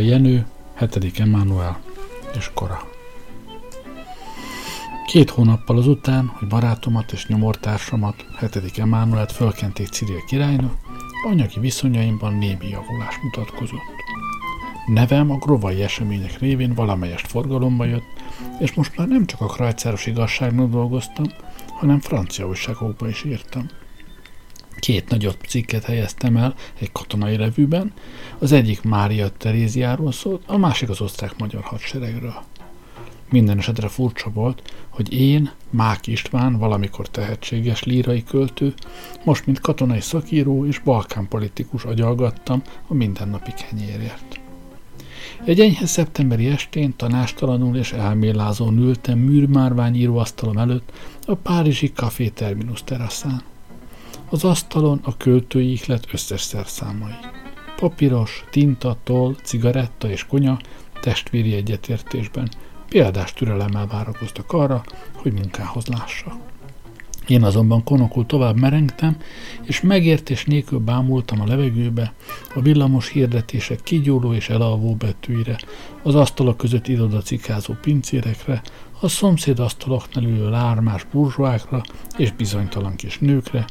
Jenő, 7. Emmanuel és kora. Két hónappal azután, hogy barátomat és nyomortársamat, 7. Emmanuelt fölkenték Cyril királynak, anyagi viszonyaimban némi javulás mutatkozott. Nevem a grovai események révén valamelyest forgalomba jött, és most már nem csak a krajcáros igazságnak dolgoztam, hanem francia újságokba is írtam. Két nagyobb cikket helyeztem el egy katonai revűben, az egyik Mária Teréziáról szólt, a másik az osztrák-magyar hadseregről. Minden esetre furcsa volt, hogy én, Mák István, valamikor tehetséges lírai költő, most mint katonai szakíró és balkánpolitikus agyalgattam a mindennapi kenyérért. Egy enyhe szeptemberi estén tanástalanul és elmélázón ültem műrmárvány íróasztalom előtt a párizsi Café Terminus teraszán. Az asztalon a költői ihlet összes szerszámai. Papíros, tinta, toll, cigaretta és konya testvéri egyetértésben példás türelemmel várakoztak arra, hogy munkához lássa. Én azonban konokul tovább merengtem, és megértés nélkül bámultam a levegőbe, a villamos hirdetések kigyúló és elalvó betűire, az asztalok között iroda cikázó pincérekre, a szomszéd asztaloknál ülő lármás burzsóákra és bizonytalan kis nőkre,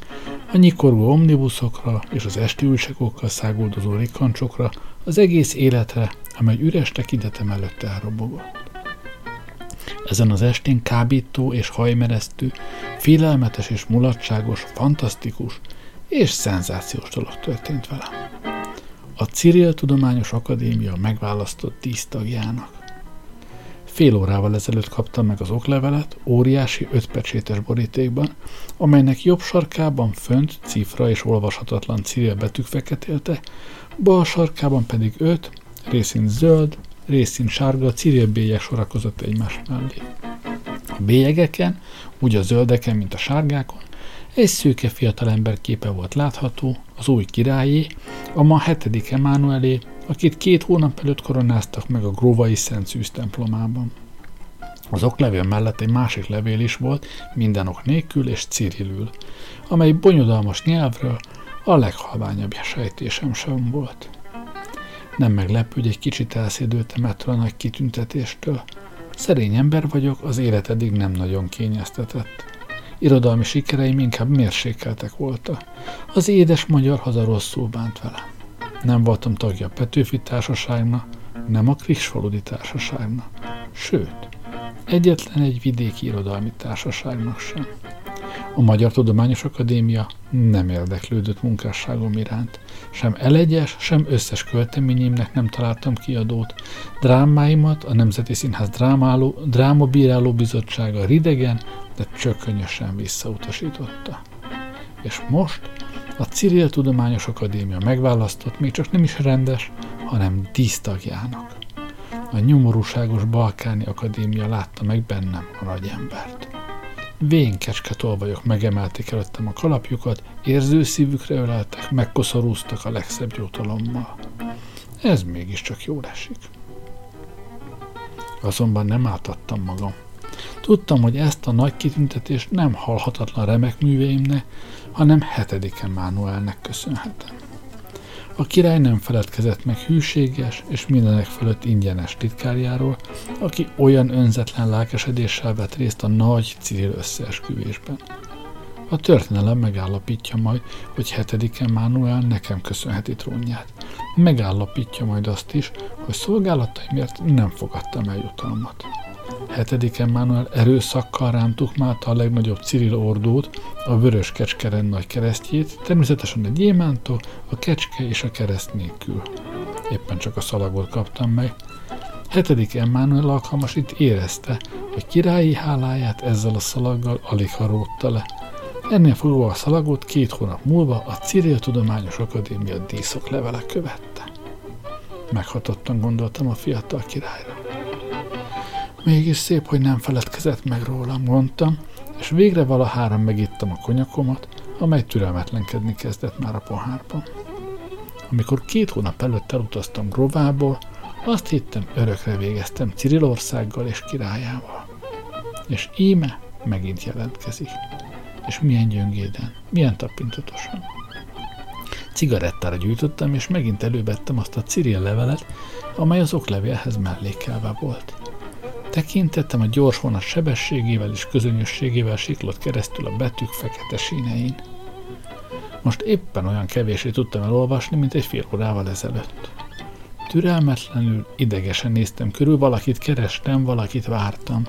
a nyikorú omnibuszokra és az esti újságokkal száguldozó rikancsokra, az egész életre, amely üres tekintetem előtt elrobogott. Ezen az estén kábító és hajmeresztő, félelmetes és mulatságos, fantasztikus és szenzációs dolog történt velem. A Cyril Tudományos Akadémia megválasztott tíz tagjának. Fél órával ezelőtt kaptam meg az oklevelet, óriási ötpecsétes borítékban, amelynek jobb sarkában fönt cifra és olvashatatlan Cyril betűk feketélte, bal sarkában pedig öt, részint zöld, részint sárga bélyek sorakozott egymás mellé. A bélyegeken, úgy a zöldeken, mint a sárgákon, egy szőke fiatalember képe volt látható, az új királyé, a ma hetedik Emánuelé, akit két hónap előtt koronáztak meg a Gróvai Szent Szűz templomában. Az oklevél mellett egy másik levél is volt, minden ok nélkül és cirilül, amely bonyodalmas nyelvről a leghalványabb sejtésem sem volt. Nem meglepő, hogy egy kicsit elszédültem ettől a nagy kitüntetéstől. Szerény ember vagyok, az élet eddig nem nagyon kényeztetett. Irodalmi sikereim inkább mérsékeltek voltak. Az édes magyar haza rosszul bánt velem. Nem voltam tagja a Petőfi társaságnak, nem a Krisfaludi társaságnak. Sőt, egyetlen egy vidéki irodalmi társaságnak sem. A Magyar Tudományos Akadémia nem érdeklődött munkásságom iránt. Sem elegyes, sem összes költeményémnek nem találtam kiadót. Drámáimat a Nemzeti Színház drámáló, Drámabíráló Bizottsága ridegen, de csökönyösen visszautasította. És most a Cyril Tudományos Akadémia megválasztott még csak nem is rendes, hanem dísztagjának. A nyomorúságos Balkáni Akadémia látta meg bennem a nagy embert. Vén tolvajok megemelték előttem a kalapjukat, érző szívükre öleltek, megkoszorúztak a legszebb gyótalommal. Ez mégiscsak jól esik. Azonban nem átadtam magam. Tudtam, hogy ezt a nagy kitüntetést nem halhatatlan remek műveimnek, hanem hetediken Mánuelnek köszönhetem. A király nem feledkezett meg hűséges és mindenek fölött ingyenes titkárjáról, aki olyan önzetlen lelkesedéssel vett részt a nagy civil összeesküvésben. A történelem megállapítja majd, hogy hetediken Mánuel nekem köszönheti trónját. Megállapítja majd azt is, hogy szolgálataimért nem fogadtam el jutalmat. Hetediken Manuel erőszakkal rám tukmálta a legnagyobb Cyril ordót, a vörös kecskeren nagy keresztjét, természetesen egy gyémántól, a kecske és a kereszt nélkül. Éppen csak a szalagot kaptam meg. Hetedik Emmanuel alkalmas itt érezte, hogy királyi háláját ezzel a szalaggal alig haródta le. Ennél fogva a szalagot két hónap múlva a Cyril Tudományos Akadémia díszok levele követte. Meghatottan gondoltam a fiatal királyra. Mégis szép, hogy nem feledkezett meg rólam, mondtam, és végre valahára megittam a konyakomat, amely türelmetlenkedni kezdett már a pohárban. Amikor két hónap előtt elutaztam Grovából, azt hittem, örökre végeztem Cirilországgal és királyával. És íme megint jelentkezik. És milyen gyöngéden, milyen tapintatosan. Cigarettára gyújtottam, és megint elővettem azt a Ciril levelet, amely az oklevélhez mellékelve volt. Tekintettem a gyors vonat sebességével és közönösségével siklott keresztül a betűk fekete sínein. Most éppen olyan kevésé tudtam elolvasni, mint egy fél órával ezelőtt. Türelmetlenül, idegesen néztem körül, valakit kerestem, valakit vártam.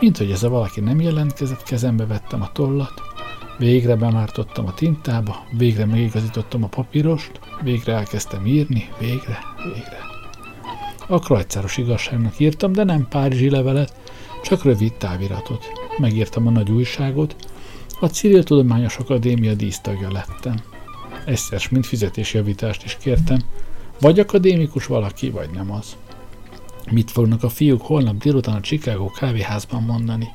Mint hogy ez a valaki nem jelentkezett, kezembe vettem a tollat, végre bemártottam a tintába, végre megigazítottam a papírost, végre elkezdtem írni, végre, végre. A krajcáros igazságnak írtam, de nem párizsi levelet, csak rövid táviratot. Megírtam a nagy újságot, a Civil Tudományos Akadémia dísztagja lettem. Egyszer, mint fizetésjavítást is kértem, vagy akadémikus valaki, vagy nem az. Mit fognak a fiúk holnap délután a Chicago kávéházban mondani?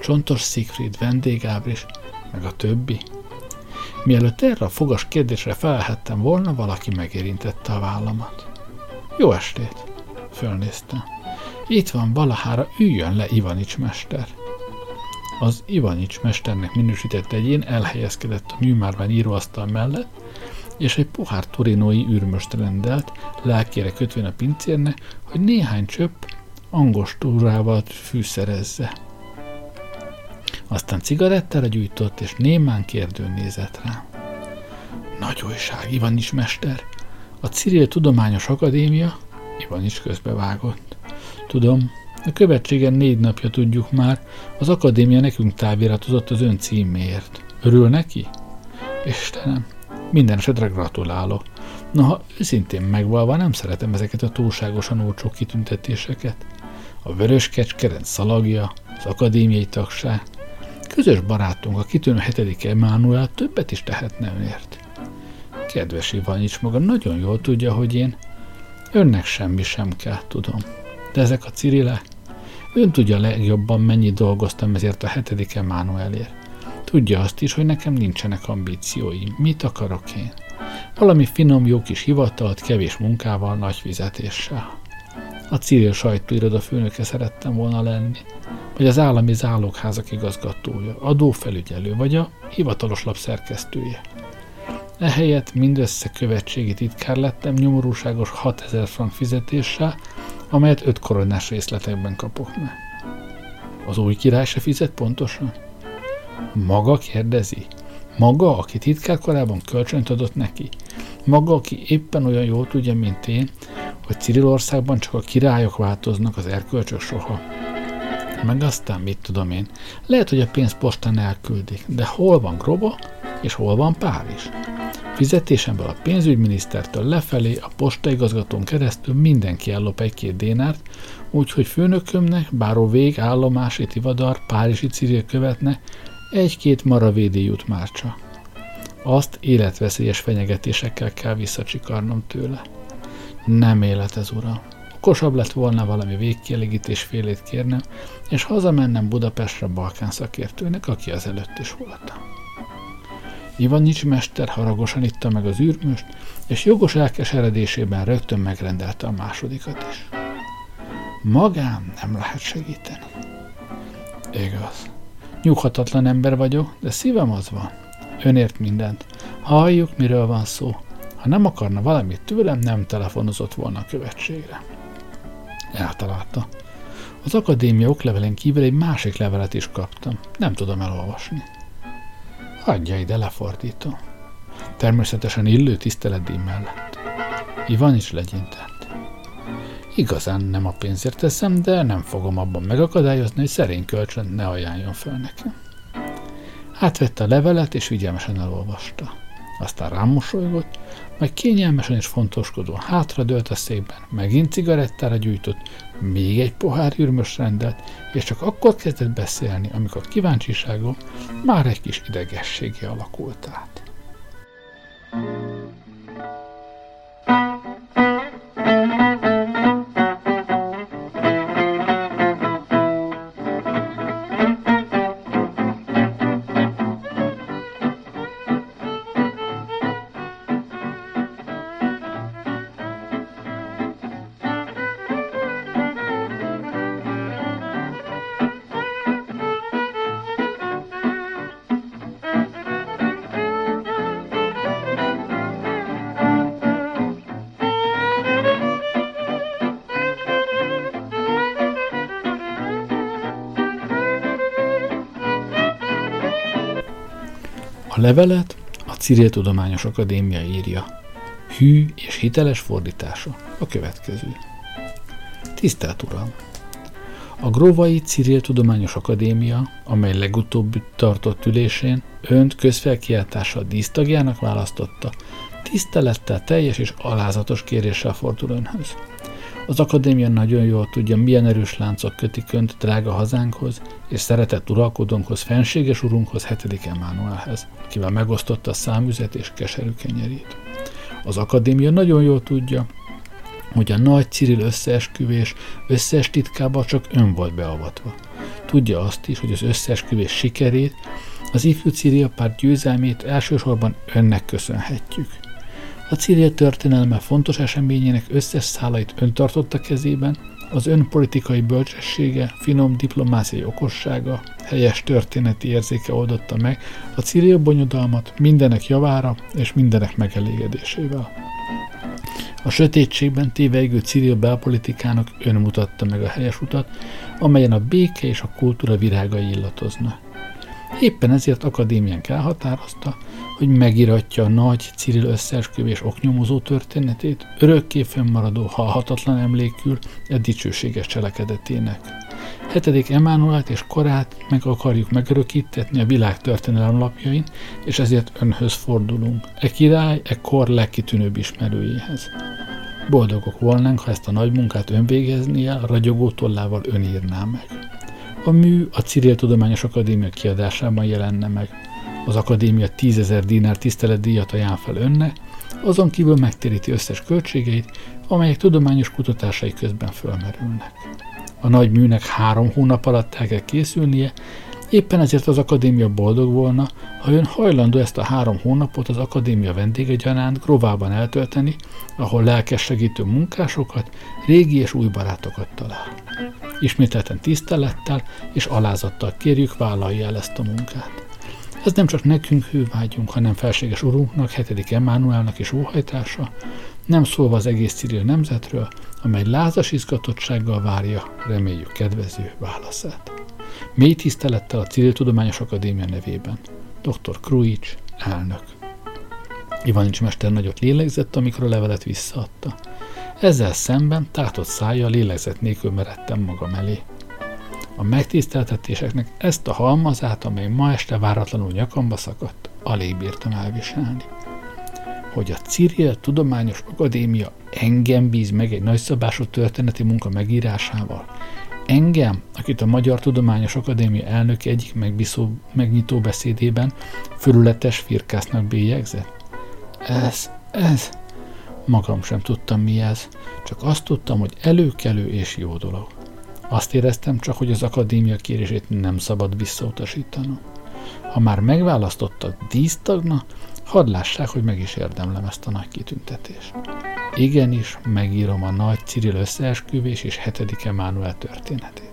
Csontos Siegfried, vendégábris, meg a többi? Mielőtt erre a fogas kérdésre felhettem volna, valaki megérintette a vállamat. Jó estét! Fölnéztem. Itt van valahára, üljön le Ivanics mester. Az Ivanics mesternek minősített egyén elhelyezkedett a műmárvány íróasztal mellett, és egy pohár torinói űrmöst rendelt, lelkére kötvén a pincérne, hogy néhány csöpp angostúrával fűszerezze. Aztán cigarettára gyújtott, és némán kérdőn nézett rá. Nagy újság, Ivanics mester! A Cyril Tudományos Akadémia, Ivanics közbevágott. Tudom, a követségen négy napja tudjuk már, az akadémia nekünk táviratozott az ön címéért. Örül neki? Istenem, minden esetre gratulálok. Noha őszintén megvalva nem szeretem ezeket a túlságosan olcsó kitüntetéseket. A vörös kecskeret szalagja, az akadémiai tagság. Közös barátunk, a kitűnő hetedik Emmanuel többet is tehetne önért. Kedves Ivanics maga nagyon jól tudja, hogy én önnek semmi sem kell, tudom. De ezek a cirile, ön tudja legjobban, mennyit dolgoztam ezért a hetedik Emmanuelért. Tudja azt is, hogy nekem nincsenek ambícióim. Mit akarok én? Valami finom, jó kis hivatalt, kevés munkával, nagy fizetéssel. A civil sajtóiroda főnöke szerettem volna lenni, vagy az állami zálogházak igazgatója, adófelügyelő, vagy a hivatalos lap szerkesztője. Ehelyett mindössze követségi titkár lettem nyomorúságos 6000 frank fizetéssel, amelyet öt koronás részletekben kapok meg. Az új király se fizet pontosan? Maga kérdezi? Maga, aki titkárkorában kölcsönt adott neki? Maga, aki éppen olyan jól tudja, mint én, hogy Cirilországban csak a királyok változnak, az erkölcsök soha. Meg aztán mit tudom én, lehet, hogy a pénzt postán elküldik, de hol van Groba, és hol van Párizs? Fizetésemből a pénzügyminisztertől lefelé a postaigazgatón keresztül mindenki ellop egy-két dénárt, úgyhogy főnökömnek, báró vég, állomási tivadar, párizsi civil követne, egy-két maravédi jut már csak. Azt életveszélyes fenyegetésekkel kell visszacsikarnom tőle. Nem élet ez, uram. Okosabb lett volna valami végkielégítés félét kérnem, és hazamennem Budapestre Balkán szakértőnek, aki az előtt is voltam. Ivanics mester haragosan itta meg az űrmöst, és jogos elkeseredésében rögtön megrendelte a másodikat is. Magán nem lehet segíteni. Igaz. Nyughatatlan ember vagyok, de szívem az van. Önért mindent. Halljuk, miről van szó. Ha nem akarna valamit tőlem, nem telefonozott volna a követségre. Eltalálta. Az akadémia oklevelén kívül egy másik levelet is kaptam. Nem tudom elolvasni. Adja ide, lefordítom. Természetesen illő tiszteletdíj mellett. Ivan is legyintett. Igazán nem a pénzért teszem, de nem fogom abban megakadályozni, hogy szerény kölcsön ne ajánljon fel nekem. Átvette a levelet, és vigyelmesen elolvasta. Aztán rám mosolygott, majd kényelmesen és fontoskodó hátradőlt a székben, megint cigarettára gyújtott, még egy pohár ürmös rendelt, és csak akkor kezdett beszélni, amikor kíváncsiságom már egy kis idegességé alakult át. Levelet a Cyril Tudományos Akadémia írja. Hű és hiteles fordítása a következő. Tisztelt Uram! A Grovai Cyril Tudományos Akadémia, amely legutóbb tartott ülésén önt közfelkiáltással dísztagjának választotta, tisztelettel teljes és alázatos kéréssel fordul önhöz. Az akadémia nagyon jól tudja, milyen erős láncok kötik önt drága hazánkhoz, és szeretett uralkodónkhoz, fenséges urunkhoz, hetedik Emmanuelhez, akivel megosztotta a számüzet és keserű kenyerét. Az akadémia nagyon jól tudja, hogy a nagy Cyril összeesküvés összes titkába csak ön volt beavatva. Tudja azt is, hogy az összeesküvés sikerét, az ifjú Cyril párt győzelmét elsősorban önnek köszönhetjük. A Cyril történelme fontos eseményének összes szálait ön tartotta kezében, az ön politikai bölcsessége, finom diplomáciai okossága, helyes történeti érzéke oldotta meg a Cyril bonyodalmat mindenek javára és mindenek megelégedésével. A sötétségben téveigő Cyril belpolitikának ön mutatta meg a helyes utat, amelyen a béke és a kultúra virágai illatoznak. Éppen ezért akadémiánk elhatározta, hogy megiratja a nagy Cyril összeesküvés oknyomozó történetét, örökké fönnmaradó, halhatatlan emlékül egy dicsőséges cselekedetének. Hetedik Emánuelt és korát meg akarjuk megörökítetni a világ történelem lapjain, és ezért önhöz fordulunk, e király, e kor legkitűnőbb ismerőjéhez. Boldogok volnánk, ha ezt a nagy munkát ön végeznie, a ragyogó tollával ön írná meg. A mű a Cyril Tudományos Akadémia kiadásában jelenne meg. Az akadémia tízezer dinár tiszteletdíjat ajánl fel önne, azon kívül megtéríti összes költségeit, amelyek tudományos kutatásai közben fölmerülnek. A nagy műnek három hónap alatt el kell készülnie, éppen ezért az akadémia boldog volna, ha ön hajlandó ezt a három hónapot az akadémia vendége gyanánt Grovában eltölteni, ahol lelkes segítő munkásokat, régi és új barátokat talál. Ismételten tisztelettel és alázattal kérjük, vállalja el ezt a munkát. Ez nem csak nekünk hővágyunk, hanem felséges urunknak, hetedik Emmanuelnak is óhajtása, nem szólva az egész Cyril nemzetről, amely lázas izgatottsággal várja, reméljük kedvező válaszát. Mély tisztelettel a Cyril Tudományos Akadémia nevében. Dr. Kruics, elnök. Ivanics mester nagyot lélegzett, amikor a levelet visszaadta. Ezzel szemben tátott szája lélegzett nélkül meredtem magam elé. A megtiszteltetéseknek ezt a halmazát, amely ma este váratlanul nyakamba szakadt, alig bírtam elviselni. Hogy a Cyril Tudományos Akadémia engem bíz meg egy nagyszabású történeti munka megírásával, engem, akit a Magyar Tudományos Akadémia elnök egyik megbízó, megnyitó beszédében fölületes firkásznak bélyegzett? Ez, ez, magam sem tudtam mi ez, csak azt tudtam, hogy előkelő és jó dolog. Azt éreztem csak, hogy az akadémia kérését nem szabad visszautasítanom. Ha már megválasztottak dísztagna, hadd lássák, hogy meg is érdemlem ezt a nagy kitüntetést. Igenis, megírom a nagy Cyril összeesküvés és hetedik Emmanuel történetét.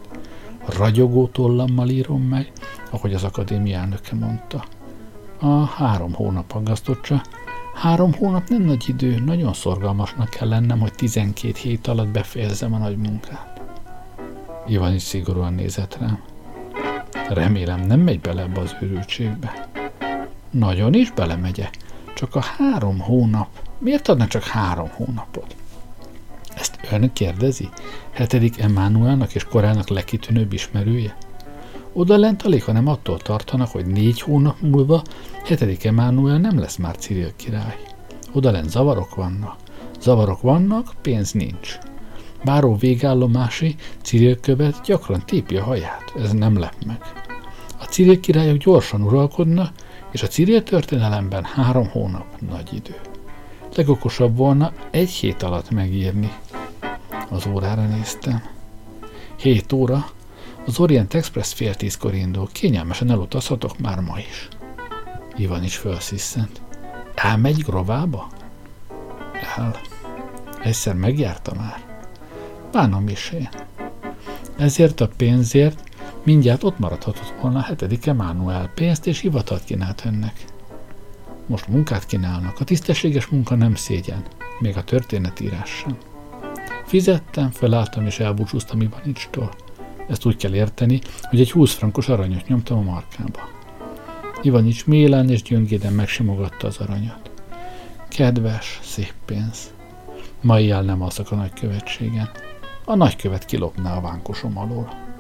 Ragyogó tollammal írom meg, ahogy az akadémia elnöke mondta. A három hónap aggasztottsa. Három hónap nem nagy idő, nagyon szorgalmasnak kell lennem, hogy 12 hét alatt befejezzem a nagy munkát. Ivan is szigorúan nézett rám. Remélem nem megy bele ebbe az őrültségbe. Nagyon is belemegye. Csak a három hónap. Miért adnak csak három hónapot? Ezt ön kérdezi? Hetedik Emmanuelnak és korának legkitűnőbb ismerője? Oda lent alig, hanem attól tartanak, hogy négy hónap múlva hetedik Emánuel nem lesz már Cyril király. Oda lent zavarok vannak. Zavarok vannak, pénz nincs. Báró végállomási Cyril követ gyakran tépi a haját, ez nem lep meg. A Cyril királyok gyorsan uralkodnak, és a Cyril történelemben három hónap nagy idő. Legokosabb volna egy hét alatt megírni. Az órára néztem. Hét óra, az Orient Express fél tízkor indul, kényelmesen elutazhatok már ma is. Ivan is felsziszent. Elmegy Grovába? El. Egyszer megjárta már. Bánom is én. Ezért a pénzért mindjárt ott maradhatott volna a hetedik Emmanuel pénzt és hivatalt kínált önnek. Most munkát kínálnak, a tisztességes munka nem szégyen, még a történetírás sem. Fizettem, felálltam és elbúcsúztam Ivanicstól. Ezt úgy kell érteni, hogy egy 20 frankos aranyat nyomtam a markába. Ivanics mélán és gyöngéden megsimogatta az aranyat. Kedves, szép pénz. Mai jel nem alszak a nagykövetségen. A nagykövet kilopná a vánkosom alól.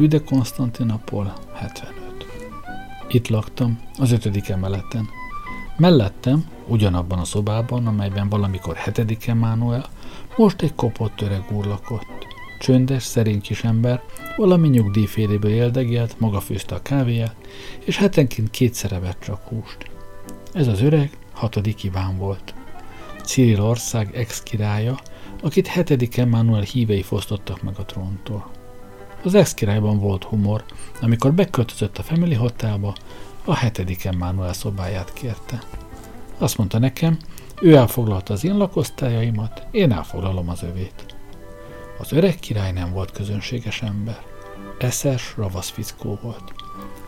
Rue de Constantinopol 75. Itt laktam, az ötödik emeleten. Mellettem, ugyanabban a szobában, amelyben valamikor hetedik Emmanuel, most egy kopott öreg úr lakott. Csöndes, szerény kis ember, valami nyugdíjféléből éldegélt, maga főzte a kávéját, és hetenként kétszer evett csak húst. Ez az öreg hatodik Iván volt. Cyril ország ex-királya, akit hetedik Emmanuel hívei fosztottak meg a tróntól. Az ex-királyban volt humor, amikor beköltözött a Family Hotelba, a hetedik Emmanuel szobáját kérte. Azt mondta nekem, ő elfoglalta az én lakosztályaimat, én elfoglalom az övét. Az öreg király nem volt közönséges ember. Eszes, ravasz fickó volt.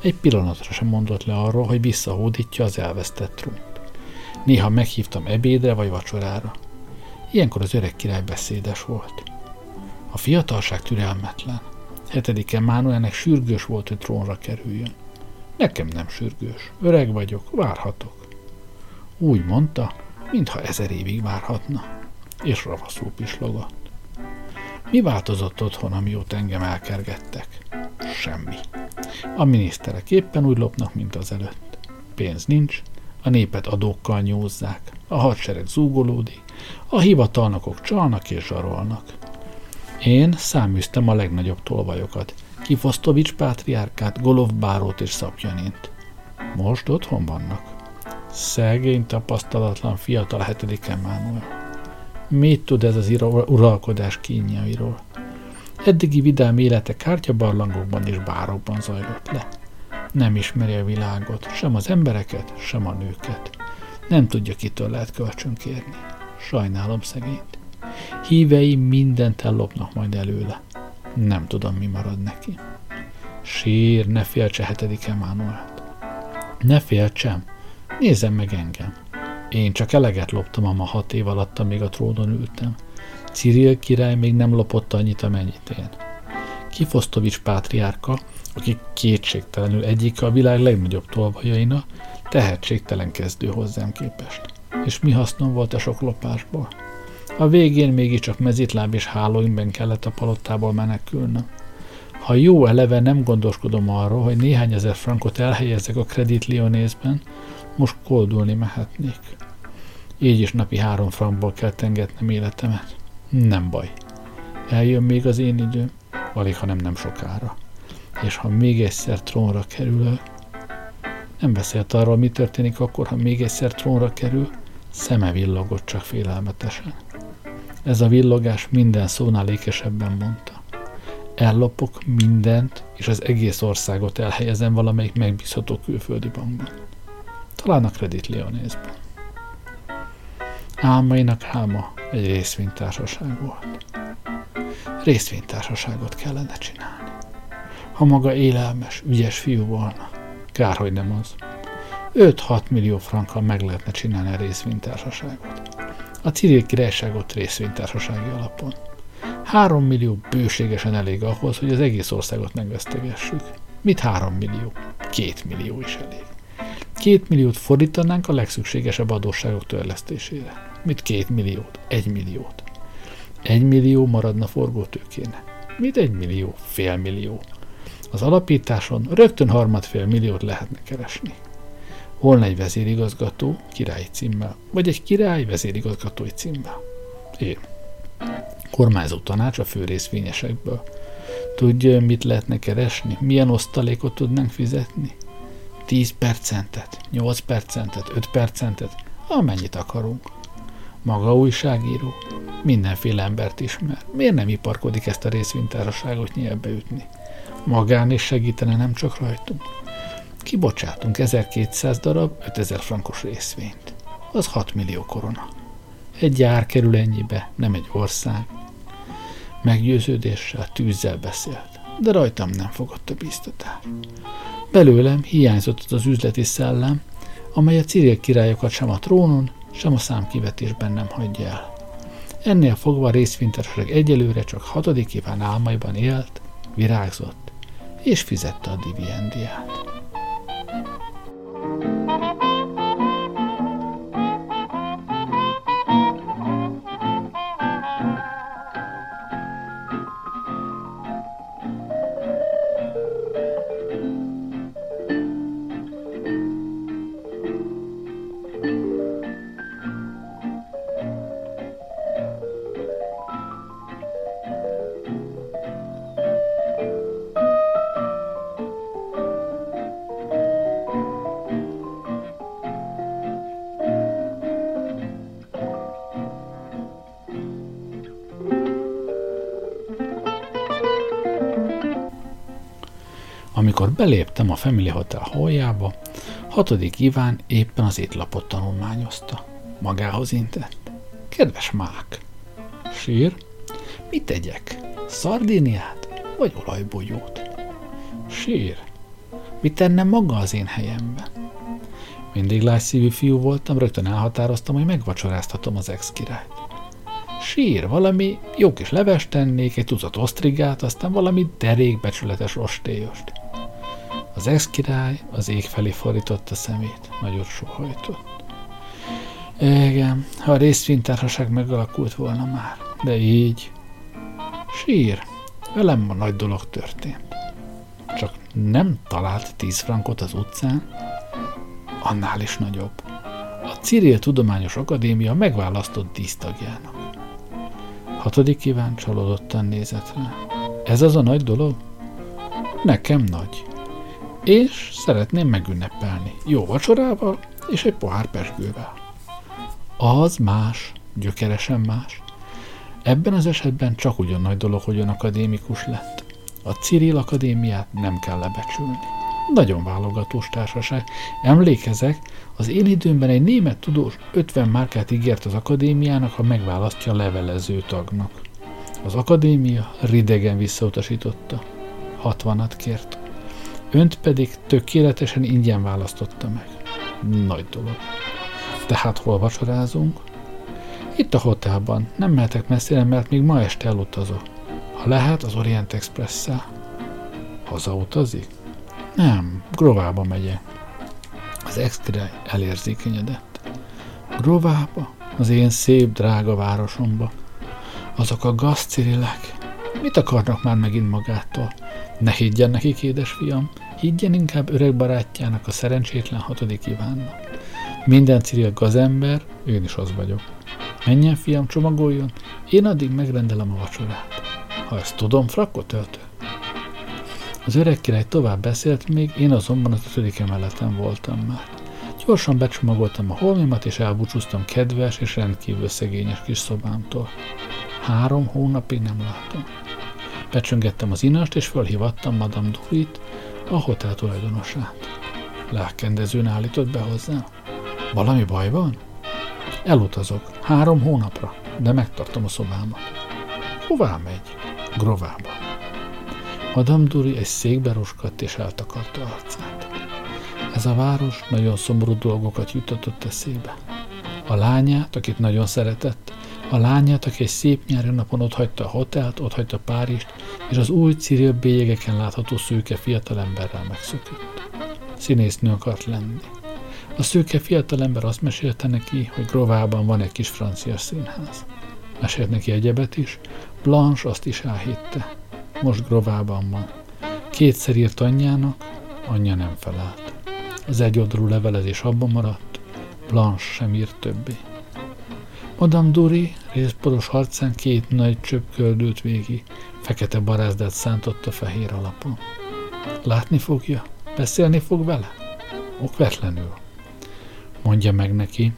Egy pillanatra sem mondott le arról, hogy visszahódítja az elvesztett trónt. Néha meghívtam ebédre vagy vacsorára. Ilyenkor az öreg király beszédes volt. A fiatalság türelmetlen. Hetedike Mánuelnek sürgős volt, hogy trónra kerüljön. Nekem nem sürgős. Öreg vagyok, várhatok. Úgy mondta, mintha ezer évig várhatna. És ravaszul pislogott. Mi változott otthon, amióta engem elkergettek? Semmi. A miniszterek éppen úgy lopnak, mint az előtt. Pénz nincs, a népet adókkal nyúzzák, a hadsereg zúgolódik, a hivatalnokok csalnak és zsarolnak. Én száműztem a legnagyobb tolvajokat, Kifosztovics pátriárkát, Golov Bárót és Szapjanint. Most otthon vannak. Szegény, tapasztalatlan, fiatal hetedik Emmanuel. Mit tud ez az uralkodás kínjairól? Eddigi vidám élete kártyabarlangokban és bárokban zajlott le. Nem ismeri a világot, sem az embereket, sem a nőket. Nem tudja, kitől lehet kölcsönkérni. Sajnálom szegényt. Hívei mindent ellopnak majd előle. Nem tudom, mi marad neki. Sír, ne féltse hetedik Emánuelt. Ne féltsem, nézem meg engem. Én csak eleget loptam a ma hat év alatt, amíg a trónon ültem. Cyril király még nem lopott annyit, amennyit én. Kifosztovics pátriárka, aki kétségtelenül egyik a világ legnagyobb tolvajaina, tehetségtelen kezdő hozzám képest. És mi hasznom volt a sok lopásból? A végén mégiscsak mezitláb és hálóimben kellett a palottából menekülnöm. Ha jó eleve nem gondoskodom arról, hogy néhány ezer frankot elhelyezzek a kredit Lionészben, most koldulni mehetnék. Így is napi három frankból kell tengetnem életemet. Nem baj. Eljön még az én időm, alig, ha nem nem sokára. És ha még egyszer trónra kerülök, nem beszélt arról, mi történik akkor, ha még egyszer trónra kerül, szeme villogott csak félelmetesen. Ez a villogás minden szónál ékesebben mondta. Ellopok mindent, és az egész országot elhelyezem valamelyik megbízható külföldi bankban. Talán a Credit Leonészban. Álmainak álma egy részvénytársaság volt. Részvénytársaságot kellene csinálni. Ha maga élelmes, ügyes fiú volna, kár, hogy nem az. 5-6 millió frankkal meg lehetne csinálni a részvénytársaságot. A Ciril királyságot részvénytársasági alapon. 3 millió bőségesen elég ahhoz, hogy az egész országot megvesztegessük. Mit 3 millió? 2 millió is elég. Két milliót fordítanánk a legszükségesebb adósságok törlesztésére. Mit két milliót? Egy milliót. Egy millió maradna forgótőkéne. Mit egy millió? Fél millió. Az alapításon rögtön harmadfél milliót lehetne keresni. Volna egy vezérigazgató királyi címmel, vagy egy király vezérigazgatói címmel. Én. Kormányzó tanács a fő részvényesekből. Tudja, mit lehetne keresni? Milyen osztalékot tudnánk fizetni? 10 percentet, 8 percentet, 5 percentet, amennyit akarunk. Maga újságíró, mindenféle embert ismer. Miért nem iparkodik ezt a részvénytársaságot nyelbe ütni? Magán is segítene nem csak rajtunk. Kibocsátunk 1200 darab 5000 frankos részvényt. Az 6 millió korona. Egy gyár kerül ennyibe, nem egy ország. Meggyőződéssel, tűzzel beszélt, de rajtam nem fogott a bíztatás. Belőlem hiányzott az üzleti szellem, amely a Cyril királyokat sem a trónon, sem a számkivetésben nem hagyja el. Ennél fogva a részvénytársaság egyelőre csak hatodik éván álmaiban élt, virágzott, és fizette a dividendiát. Amikor beléptem a Family Hotel holjába, hatodik Iván éppen az étlapot tanulmányozta. Magához intett. Kedves Mák! Sír? Mit tegyek? Szardíniát vagy olajbogyót? Sír. Mit tenne maga az én helyemben? Mindig lágyszívű fiú voltam, rögtön elhatároztam, hogy megvacsoráztatom az ex-királyt. Sír, valami jó kis levest tennék, egy tucat osztrigát, aztán valami derékbecsületes ostélyost. Az ex-király az ég felé fordította szemét, nagyot sohajtott. Igen, ha a részvénytársaság megalakult volna már, de így. Sír, velem ma nagy dolog történt. Csak nem talált tíz frankot az utcán, annál is nagyobb. A Cyril Tudományos Akadémia megválasztott dísztagjának. Hatodik Iván csalódottan nézett rá. Ez az a nagy dolog? Nekem nagy és szeretném megünnepelni. Jó vacsorával és egy pohár pesgővel. Az más, gyökeresen más. Ebben az esetben csak ugyan nagy dolog, hogy ön akadémikus lett. A Cyril Akadémiát nem kell lebecsülni. Nagyon válogatós társaság. Emlékezek, az én időmben egy német tudós 50 márkát ígért az akadémiának, ha megválasztja a levelező tagnak. Az akadémia ridegen visszautasította. Hatvanat kért. Önt pedig tökéletesen ingyen választotta meg. Nagy dolog. Tehát hol vacsorázunk? Itt a hotelban. Nem mehetek messzire, mert még ma este elutazok. Ha lehet, az Orient Express-szel. Hazautazik? Nem, Grovába megyek. Az ex elérzékenyedett. Grovába? Az én szép, drága városomba. Azok a gazcirilek. Mit akarnak már megint magától? Ne higgyen nekik, édesfiam. Higgyen inkább öreg barátjának, a szerencsétlen hatodik Ivánnak. Minden Ciril gazember, én is az vagyok. Menjen, fiam, csomagoljon, én addig megrendelem a vacsorát. Ha ezt tudom, frakkot öltő. Az öreg király tovább beszélt, még én azonban az ötödik emeleten voltam már. Gyorsan becsomagoltam a holmimat, és elbúcsúztam kedves és rendkívül szegényes kis szobámtól. Három hónapig nem látom. Becsöngettem az inast, és fölhívattam Madame Durit, a hotel tulajdonosát. Lelkendezőn állított be hozzá. Valami baj van? Elutazok. Három hónapra, de megtartom a szobámat. Hová megy? Grovába. Madame Duri egy székbe roskadt és eltakarta arcát. Ez a város nagyon szomorú dolgokat jutatott eszébe. A lányát, akit nagyon szeretett, a lányát, aki egy szép nyári napon otthagyta a hotelt, otthagyta Párizst, és az új Cyril bélyegeken látható szőke fiatalemberrel megszökött. Színésznő akart lenni. A szőke fiatalember azt mesélte neki, hogy Grovában van egy kis francia színház. Mesélt neki egyebet is, Blanche azt is elhitte. Most Grovában van. Kétszer írt anyjának, anyja nem felelt. Az egyoldalú levelezés abban maradt, Blanche sem írt többé. Madame Duri részporos harcán két nagy csöpp köldült végig, fekete barázdát szántott a fehér alapon. Látni fogja? Beszélni fog vele? Okvetlenül. Mondja meg neki.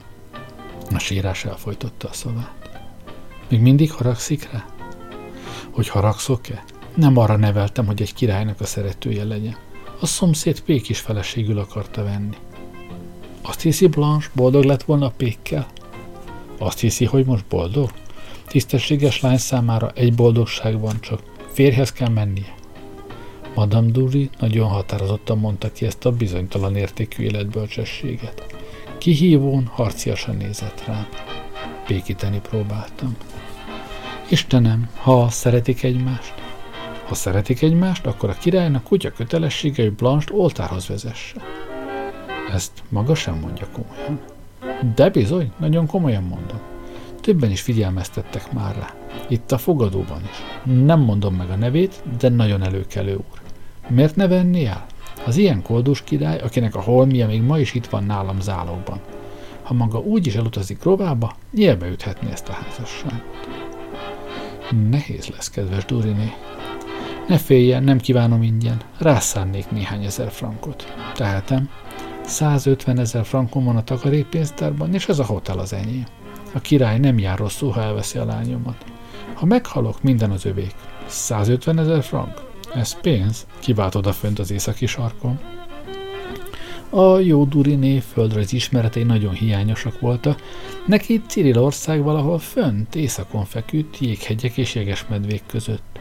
A sírás elfolytotta a szavát. Még mindig haragszik rá? Hogy haragszok-e? Nem arra neveltem, hogy egy királynak a szeretője legyen. A szomszéd pék is feleségül akarta venni. Azt hiszi Blanche, boldog lett volna pékkel? Azt hiszi, hogy most boldog? Tisztességes lány számára egy boldogság van csak. Férhez kell mennie. Madame Dury nagyon határozottan mondta ki ezt a bizonytalan értékű életbölcsességet. Kihívón harciasan nézett rám. Békíteni próbáltam. Istenem, ha szeretik egymást, ha szeretik egymást, akkor a királynak kutya kötelessége, hogy Blanche-t oltárhoz vezesse. Ezt maga sem mondja komolyan. De bizony, nagyon komolyan mondom. Többen is figyelmeztettek már rá. Itt a fogadóban is. Nem mondom meg a nevét, de nagyon előkelő úr. Miért ne venni el? Az ilyen koldus király, akinek a holmia még ma is itt van nálam zálogban. Ha maga úgy is elutazik rovába, nyilván üthetni ezt a házasságot. Nehéz lesz, kedves Duriné. Ne féljen, nem kívánom ingyen. Rászánnék néhány ezer frankot. Tehetem. 150 ezer frankom van a takarékpénztárban, és ez a hotel az enyém. A király nem jár rosszul, ha elveszi a lányomat. Ha meghalok, minden az övék. 150 ezer frank? Ez pénz, kivált odafönt az északi sarkon. A jó Duriné földrajz ismeretei nagyon hiányosak voltak, neki Cirilország valahol fönt, északon feküdt, jéghegyek és jegesmedvék között.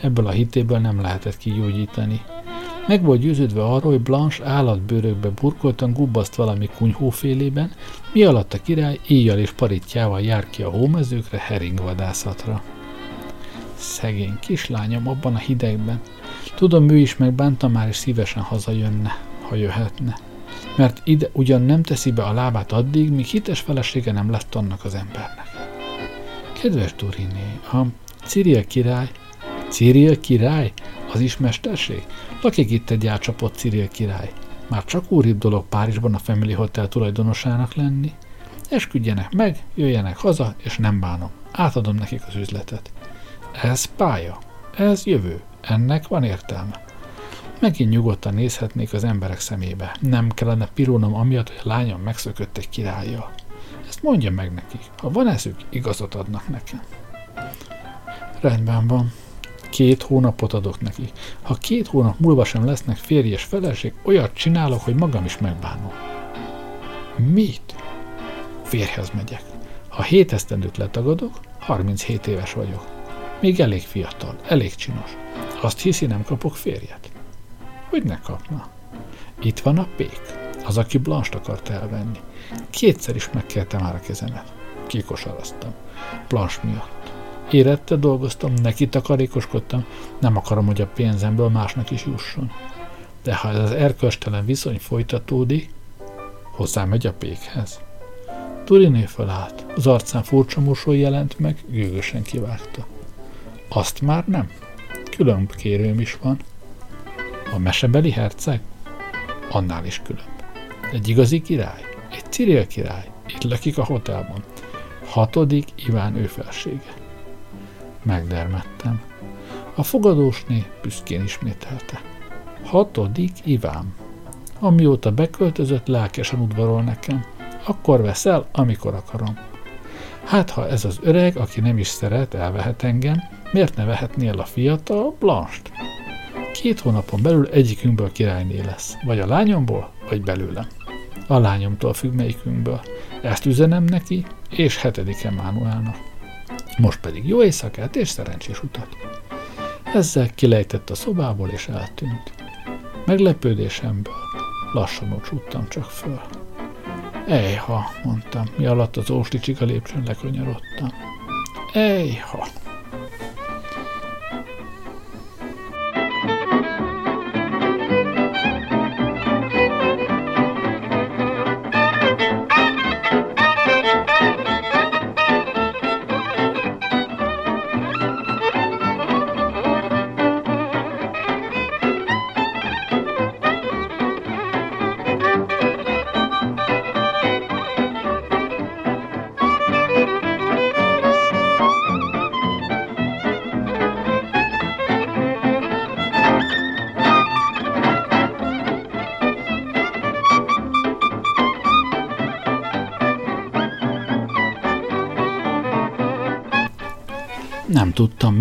Ebből a hitéből nem lehetett kigyógyítani. Meg volt győződve arról, hogy Blanche állatbőrökbe burkoltan gubbaszt valami kunyhófélében, mi alatt a király éjjel és paritjával jár ki a hómezőkre heringvadászatra. Szegény kislányom abban a hidegben. Tudom, ő is megbánta már, és szívesen hazajönne, ha jöhetne. Mert ide ugyan nem teszi be a lábát addig, míg hites felesége nem lett annak az embernek. Kedves Turiné, a Cyril király, Cyril király, az is mesterség? Lakik itt egy elcsapott Cyril király. Már csak úribb dolog Párizsban a Family Hotel tulajdonosának lenni. Esküdjenek meg, jöjjenek haza, és nem bánom. Átadom nekik az üzletet. Ez pálya. Ez jövő. Ennek van értelme. Megint nyugodtan nézhetnék az emberek szemébe. Nem kellene pirulnom amiatt, hogy a lányom megszökött egy királlyal. Ezt mondja meg nekik. Ha van eszük, igazat adnak nekem. Rendben van. Két hónapot adok neki. Ha két hónap múlva sem lesznek férj és feleség, olyat csinálok, hogy magam is megbánom. Mit? Férjhez megyek. Ha hét esztendőt letagadok, 37 éves vagyok. Még elég fiatal, elég csinos. Azt hiszi, nem kapok férjet? Hogy ne kapna? Itt van a pék, az, aki Blanst akart elvenni. Kétszer is megkérte már a kezemet. Kikosaraztam. Blanche miatt. Érette dolgoztam, neki takarékoskodtam, nem akarom, hogy a pénzemből másnak is jusson. De ha ez az erköstelen viszony folytatódik, hozzá megy a pékhez. Turiné felállt, az arcán furcsa mosoly jelent meg, gőgösen kivágta. Azt már nem. Külön kérőm is van. A mesebeli herceg? Annál is különb. Egy igazi király? Egy Cyril király? Itt lakik a hotelban. Hatodik Iván ő felsége. Megdermettem. A fogadósné büszkén ismételte. Hatodik Iván. Amióta beköltözött, lelkesen udvarol nekem. Akkor veszel, amikor akarom. Hát, ha ez az öreg, aki nem is szeret, elvehet engem, miért ne vehetnél a fiatal Blanst? Két hónapon belül egyikünkből királyné lesz. Vagy a lányomból, vagy belőlem. A lányomtól függ melyikünkből. Ezt üzenem neki, és hetedik Emánuelnak. Most pedig jó éjszakát és szerencsés utat. Ezzel kilejtett a szobából és eltűnt. Meglepődésemből lassan ocsúttam csak föl. Ejha, mondtam, mi alatt az ósli csika lépcsőn lekanyarodtam. Ejha!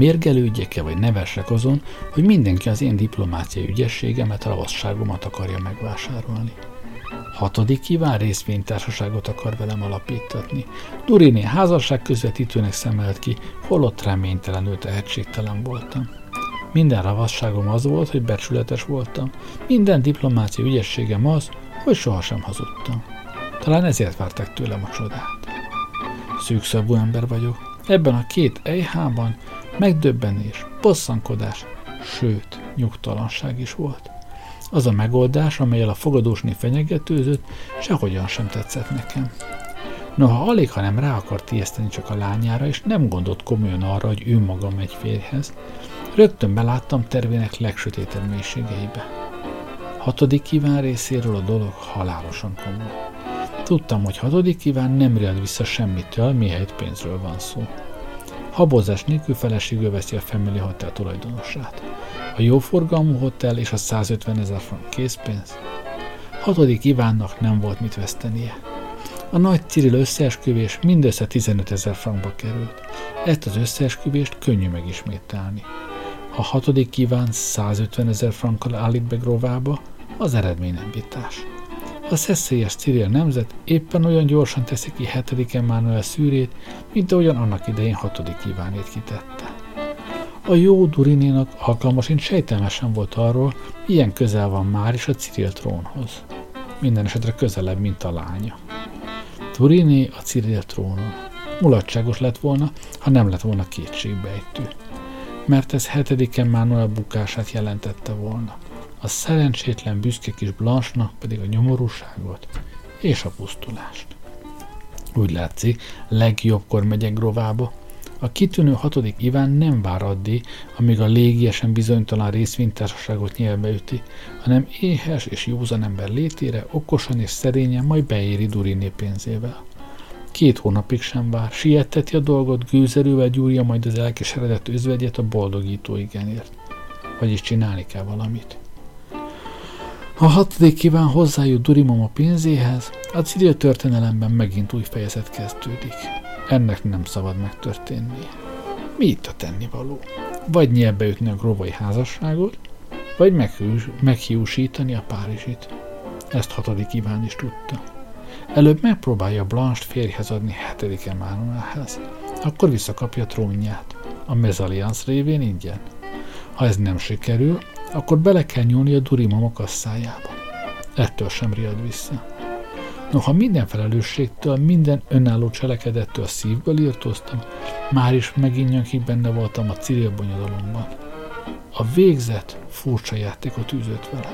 Mérgelődjek-e vagy nevesek azon, hogy mindenki az én diplomáciai ügyességemet, ravasságomat akarja megvásárolni. Hatodik kíván részvénytársaságot akar velem alapítatni. Duriné házasság közvetítőnek szemelt ki, holott reménytelenül tehetségtelen voltam. Minden ravasságom az volt, hogy becsületes voltam. Minden diplomáciai ügyességem az, hogy sohasem hazudtam. Talán ezért várták tőlem a csodát. Szűkszabú ember vagyok, Ebben a két ejhában megdöbbenés, bosszankodás, sőt, nyugtalanság is volt. Az a megoldás, amelyel a fogadósné fenyegetőzött, sehogyan sem tetszett nekem. Noha alig, hanem rá akart ijeszteni csak a lányára, és nem gondolt komolyan arra, hogy ő maga megy férjhez, rögtön beláttam tervének legsötétebb mélységeibe. Hatodik kíván részéről a dolog halálosan komoly. Tudtam, hogy hatodik kíván nem riad vissza semmitől, mihelyt pénzről van szó. Habozás nélkül feleségül veszi a Family Hotel tulajdonosát. A jóforgalmú hotel és a 150 ezer frank készpénz. Hatodik Ivánnak nem volt mit vesztenie. A nagy Cyril összeesküvés mindössze 15 ezer frankba került. Ezt az összeesküvést könnyű megismételni. Ha hatodik Iván 150 ezer frankkal állít be Grovába, az eredmény nem vitás. A szeszélyes Cyril nemzet éppen olyan gyorsan teszi ki 7. Emmanuel szűrét, mint ahogyan annak idején 6. Ivánét kitette. A jó Durinénak alkalmasint sejtelmesen volt arról, ilyen közel van már is a Cyril trónhoz. Minden esetre közelebb, mint a lánya. Duriné a Cyril trónon. Mulatságos lett volna, ha nem lett volna kétségbejtő. Mert ez 7. Emmanuel bukását jelentette volna a szerencsétlen büszke kis Blanche-nak pedig a nyomorúságot és a pusztulást. Úgy látszik, legjobbkor megyek Grovába. A kitűnő hatodik Iván nem vár addig, amíg a légiesen bizonytalan részvénytársaságot nyelbe üti, hanem éhes és józan ember létére okosan és szerényen majd beéri Duriné pénzével. Két hónapig sem vár, sietteti a dolgot, gőzerővel gyúrja majd az elkeseredett özvegyet a boldogító igenért. Vagyis csinálni kell valamit. A hatodik kíván hozzájut Durimom a pénzéhez, a civil történelemben megint új fejezet kezdődik. Ennek nem szabad megtörténni. Mi itt a tennivaló? Vagy nyelbe ütni a grovai házasságot, vagy meghiúsítani a Párizsit. Ezt hatodik Iván is tudta. Előbb megpróbálja Blanche férjhez adni hetedik Emmanuelhez, akkor visszakapja trónját. a mezaliansz révén ingyen. Ha ez nem sikerül, akkor bele kell nyúlni a Duri mama kasszájába. Ettől sem riad vissza. Noha minden felelősségtől, minden önálló cselekedettől szívből írtóztam, már is megint nyakig benne voltam a bonyodalomban. A végzet furcsa játékot űzött vele.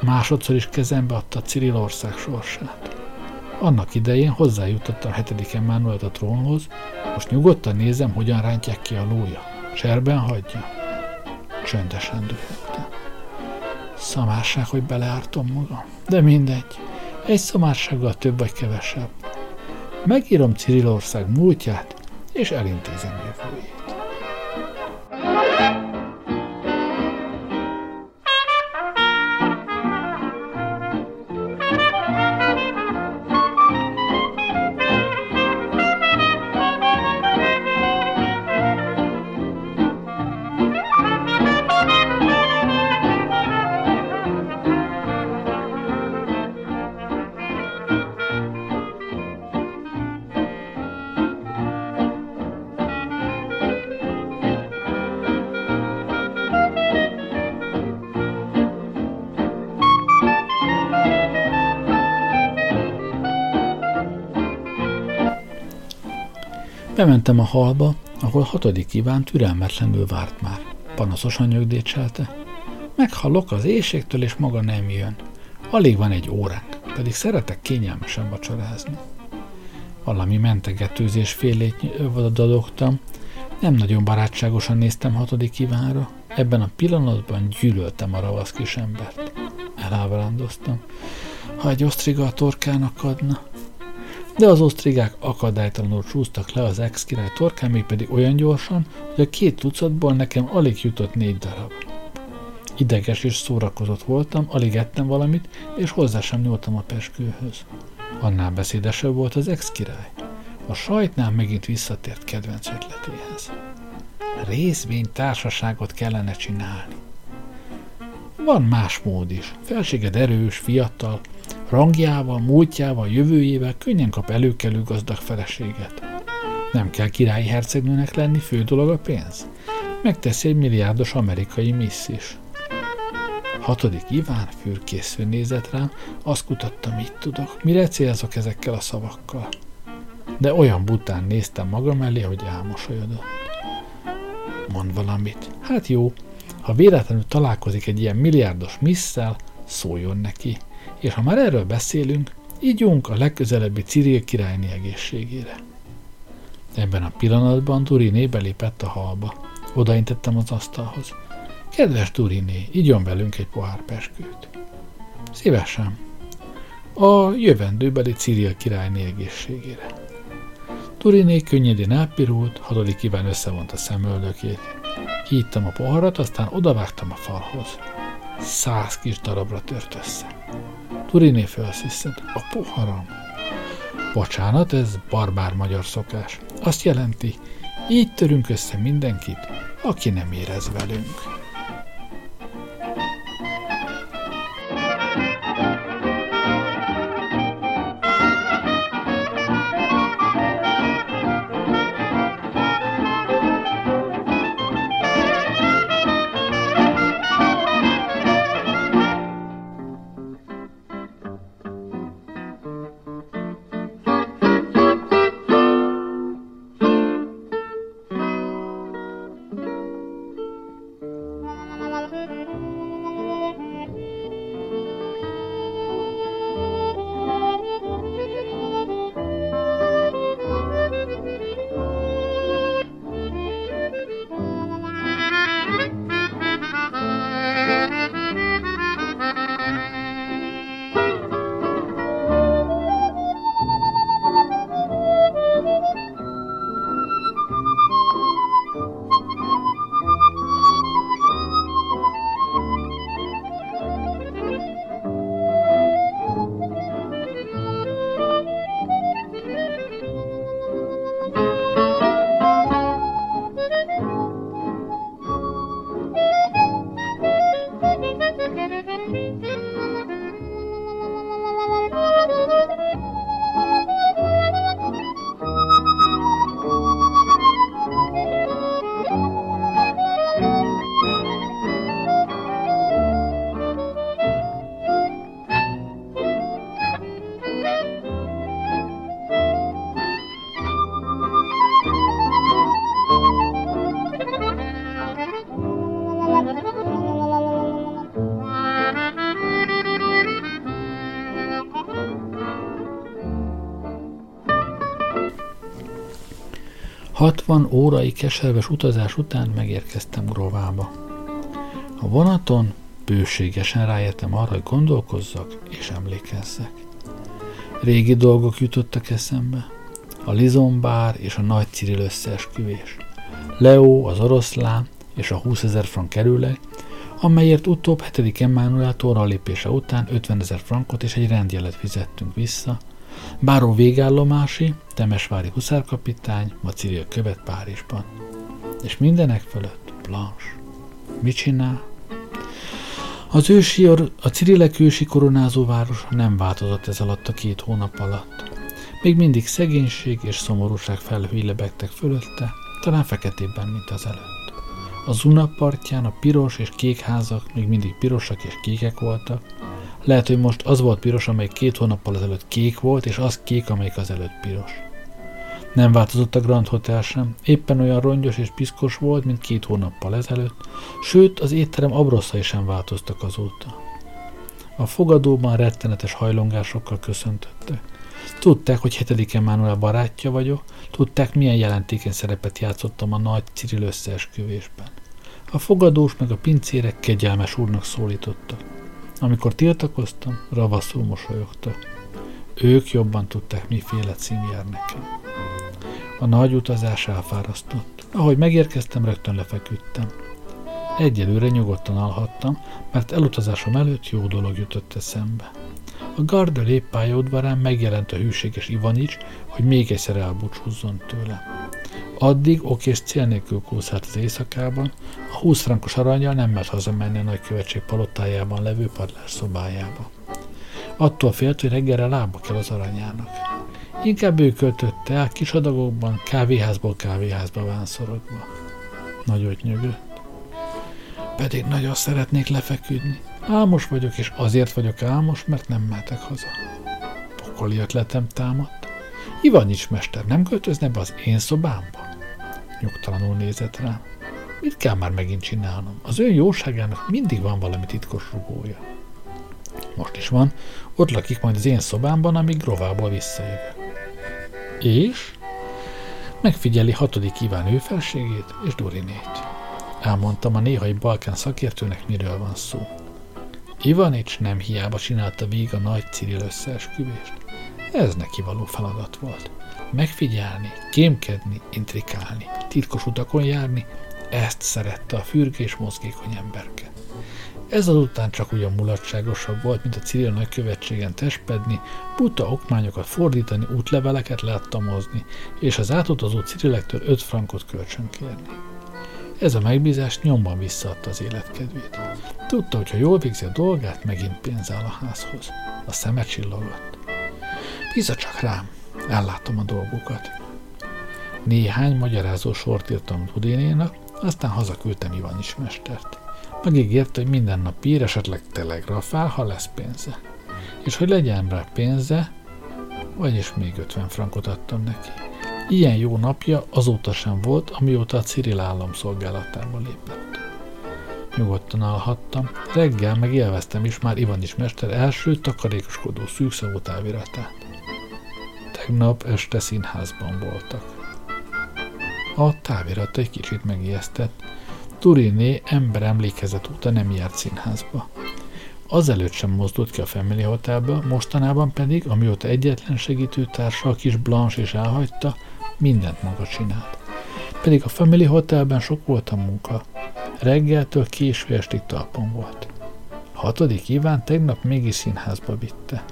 Másodszor is kezembe adta Cyril ország sorsát. Annak idején hozzájutottam hetedik Emmanuelt a trónhoz, most nyugodtan nézem, hogyan rántják ki a lója. Cserben hagyja. Csöndesen dühögtem. Szamárság, hogy beleártom magam. De mindegy. Egy szomársággal több vagy kevesebb. Megírom Cirilország múltját, és elintézem jövőjét. Bementem a halba, ahol hatodik Iván türelmetlenül várt már. Panaszosan nyögdécselte. Meghallok az éjségtől, és maga nem jön. Alig van egy óránk, pedig szeretek kényelmesen vacsorázni. Valami mentegetőzés félét dadogtam, nem nagyon barátságosan néztem hatodik Ivánra. Ebben a pillanatban gyűlöltem a ravasz kis embert. Elábrándoztam. Ha egy osztriga a torkának adna, de az osztrigák akadálytalanul csúsztak le az ex-király torkán, még pedig olyan gyorsan, hogy a két tucatból nekem alig jutott négy darab. Ideges és szórakozott voltam, alig ettem valamit, és hozzá sem nyúltam a peskőhöz. Annál beszédesebb volt az ex-király. A sajtnál megint visszatért kedvenc ötletéhez. Részvény társaságot kellene csinálni. Van más mód is. Felséged erős, fiatal, Rangjával, múltjával, jövőjével könnyen kap előkelő gazdag feleséget. Nem kell királyi hercegnőnek lenni, fő dolog a pénz. Megteszi egy milliárdos amerikai missz is. Hatodik Iván fürkésző nézett rám, azt kutatta, mit tudok, mire célzok ezekkel a szavakkal. De olyan bután néztem magam elé, hogy elmosolyodott. Mond valamit. Hát jó, ha véletlenül találkozik egy ilyen milliárdos misszel, szóljon neki és ha már erről beszélünk, ígyunk a legközelebbi Ciril királyné egészségére. Ebben a pillanatban Duriné belépett a halba. Odaintettem az asztalhoz. Kedves Duriné, igyon velünk egy pohár peskőt. Szívesen. A jövendőbeli Ciril királyné egészségére. Duriné könnyedén elpirult, hatodik Iván összevonta szemöldökét. Kiittam a poharat, aztán odavágtam a falhoz. Száz kis darabra tört össze. Turiné felsziszent. A poharam. Bocsánat, ez barbár magyar szokás. Azt jelenti, így törünk össze mindenkit, aki nem érez velünk. 60 órai keserves utazás után megérkeztem Grovába. A vonaton bőségesen rájöttem arra, hogy gondolkozzak és emlékezzek. Régi dolgok jutottak eszembe. A Lizombár és a Nagy Ciril összeesküvés. Leo, az oroszlán és a 20 ezer frank kerüleg, amelyért utóbb 7. Emmanuel lépése után 50 ezer frankot és egy rendjelet fizettünk vissza, Báró végállomási, Temesvári huszárkapitány, Maciril követ Párizsban. És mindenek fölött Blanche. Mit csinál? Az ősi, a Cirilek ősi koronázó városa nem változott ez alatt a két hónap alatt. Még mindig szegénység és szomorúság felhői lebegtek fölötte, talán feketében, mint az előtt. A Zuna partján a piros és kék házak még mindig pirosak és kékek voltak. Lehet, hogy most az volt piros, amely két hónappal ezelőtt kék volt, és az kék, amelyik az előtt piros. Nem változott a Grand Hotel sem, éppen olyan rongyos és piszkos volt, mint két hónappal ezelőtt, sőt az étterem abrosszai sem változtak azóta. A fogadóban rettenetes hajlongásokkal köszöntöttek. Tudták, hogy hetedik Emmanuel barátja vagyok, tudták, milyen jelentékeny szerepet játszottam a nagy Cyril összeesküvésben. A fogadós meg a pincérek kegyelmes úrnak szólítottak. Amikor tiltakoztam, ravaszul mosolyogtak. Ők jobban tudták, miféle cím jár nekem. A nagy utazás elfárasztott. Ahogy megérkeztem, rögtön lefeküdtem. Egyelőre nyugodtan alhattam, mert elutazásom előtt jó dolog jutott eszembe. A garda lép pályaudvarán megjelent a hűséges Ivanics, hogy még egyszer elbúcsúzzon tőle. Addig okés cél nélkül kúszált az éjszakában, a 20 frankos aranyjal nem mert hazamenni a nagykövetség palotájában levő padlás szobájába. Attól félt, hogy reggelre lába kell az aranyának. Inkább ő költötte el kis adagokban, kávéházból kávéházba vánszorodva. Nagyot nyögött. Pedig nagyon szeretnék lefeküdni. Álmos vagyok, és azért vagyok álmos, mert nem mehetek haza. Pokoli ötletem támadt. Ivanics mester nem költözne be az én szobámba? Nyugtalanul nézett rám. Mit kell már megint csinálnom? Az ő jóságának mindig van valami titkos rugója. Most is van. Ott lakik majd az én szobámban, amíg rovából visszajövök. És? Megfigyeli hatodik Iván ő felségét és Durinét. Elmondtam a néhai balkán szakértőnek, miről van szó. Ivanics nem hiába csinálta végig a nagy Ciril összeesküvést. Ez neki való feladat volt. Megfigyelni, kémkedni, intrikálni, titkos utakon járni, ezt szerette a fürge és mozgékony emberke. Ez azután csak ugyan mulatságosabb volt, mint a Ciril nagykövetségen testpedni, buta okmányokat fordítani, útleveleket láttamozni, és az átutazó Cirilektől öt frankot kölcsönkérni. Ez a megbízás nyomban visszaadta az életkedvét. Tudta, hogy ha jól végzi a dolgát, megint pénz áll a házhoz. A szeme csillogott. Bízza csak rám, ellátom a dolgokat. Néhány magyarázó sort írtam Dudinénak, aztán hazaküldtem Ivanis mestert. Megígérte, hogy minden nap ír, esetleg telegrafál, ha lesz pénze. És hogy legyen rá pénze, vagyis még 50 frankot adtam neki. Ilyen jó napja azóta sem volt, amióta a Cyril állam szolgálatába lépett. Nyugodtan alhattam, reggel meg élveztem is már Ivanis mester első takarékoskodó szűkszavú táviratát. Tegnap este színházban voltak. A távirat egy kicsit megijesztett. Turiné ember emlékezet óta nem járt színházba. Azelőtt sem mozdult ki a Family Hotelből, mostanában pedig, amióta egyetlen segítőtársa, a kis Blanche is elhagyta, mindent maga csinált. Pedig a Family Hotelben sok volt a munka. Reggeltől késő estig talpon volt. Hatodik Iván tegnap mégis színházba vitte.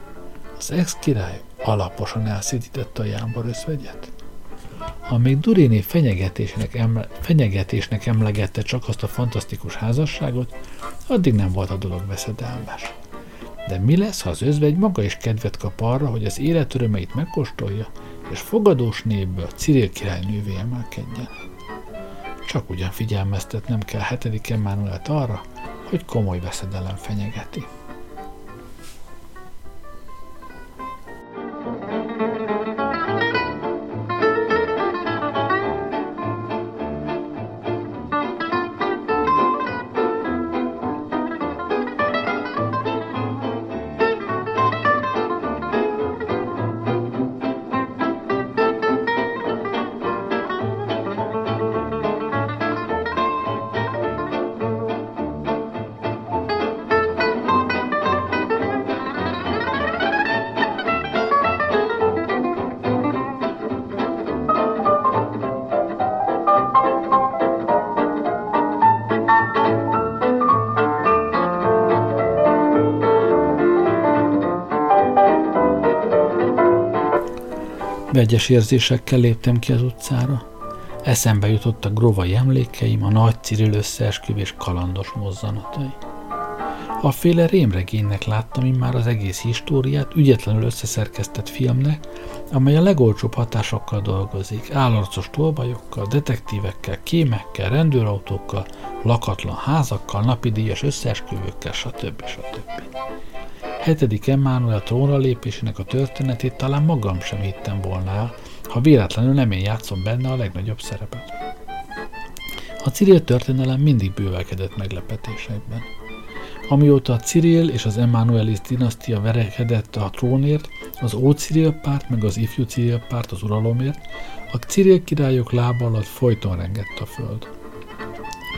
Az ex-király alaposan elszédítette a jámbor összvegyet. Ha még Durini fenyegetésnek, emle, fenyegetésnek emlegette csak azt a fantasztikus házasságot, addig nem volt a dolog veszedelmes. De mi lesz, ha az özvegy maga is kedvet kap arra, hogy az élet örömeit megkóstolja, és fogadós névből Ciril királynővé emelkedjen? Csak ugyan figyelmeztetnem kell hetedik Emmanuelt arra, hogy komoly veszedelem fenyegeti. Vegyes érzésekkel léptem ki az utcára. Eszembe jutottak grovai emlékeim, a nagy Cyril összeesküvés kalandos mozzanatai. A féle rémregénynek láttam már az egész históriát ügyetlenül összeszerkesztett filmnek, amely a legolcsóbb hatásokkal dolgozik, állarcos tolvajokkal, detektívekkel, kémekkel, rendőrautókkal, lakatlan házakkal, napidíjas összeesküvőkkel, stb. stb. Hetedik Emmanuel trónra lépésének a történetét talán magam sem hittem volna el, ha véletlenül nem én játszom benne a legnagyobb szerepet. A Cyril történelem mindig bővelkedett meglepetésekben. Amióta a Cyril és az Emmanuelis dinasztia verekedett a trónért, az Ó Cyril párt meg az Ifjú Cyril párt az uralomért, a Cyril királyok lába alatt folyton rengett a föld.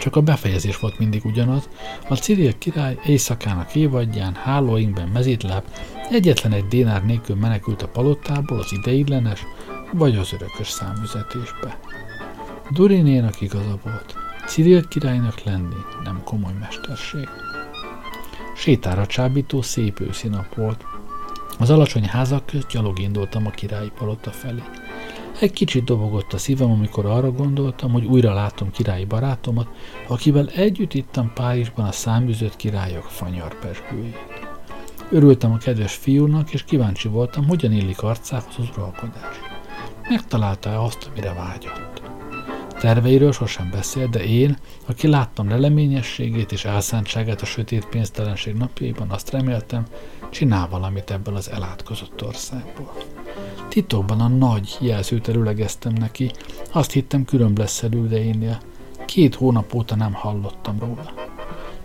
Csak a befejezés volt mindig ugyanaz, a Cyril király éjszakának évadján, hálóinkben mezítláb, egyetlen egy dénár nélkül menekült a palotából az ideiglenes, vagy az örökös számüzetésbe. Durinénak igaza volt. Cyril királynak lenni nem komoly mesterség. Sétára csábító szép őszi nap volt. Az alacsony házak közt gyalog indultam a királyi palota felé. Egy kicsit dobogott a szívem, amikor arra gondoltam, hogy újra látom királyi barátomat, akivel együtt ittam Párizsban a száműzött királyok fanyar pesgőjét. Örültem a kedves fiúnak, és kíváncsi voltam, hogyan illik arcához az uralkodás. Megtalálta-e azt, amire vágyott? Terveiről sosem beszélt, de én, aki láttam leleményességét és elszántságát a sötét pénztelenség napjaiban, azt reméltem, csinál valamit ebből az elátkozott országból. Titokban a nagy jelzőt előlegeztem neki, azt hittem különb lesz elődeinél. Két hónap óta nem hallottam róla.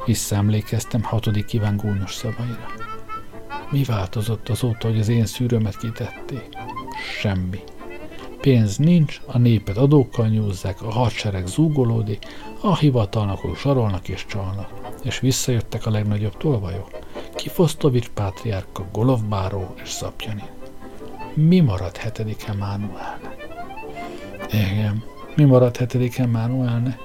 Visszaemlékeztem hatodik kíván gúnyos szavaira. Mi változott azóta, hogy az én szűrömet kitették? Semmi. Pénz nincs, a népet adókkal nyúzzák, a hadsereg zúgolódik, a hivatalnokok zsarolnak és csalnak. És visszajöttek a legnagyobb tolvajok. Kifosztovics pátriárka, Golovbáró és Szapjani. Mi maradt hetedik Emánuelnek? Igen, mi maradt hetedik Emánuelnek?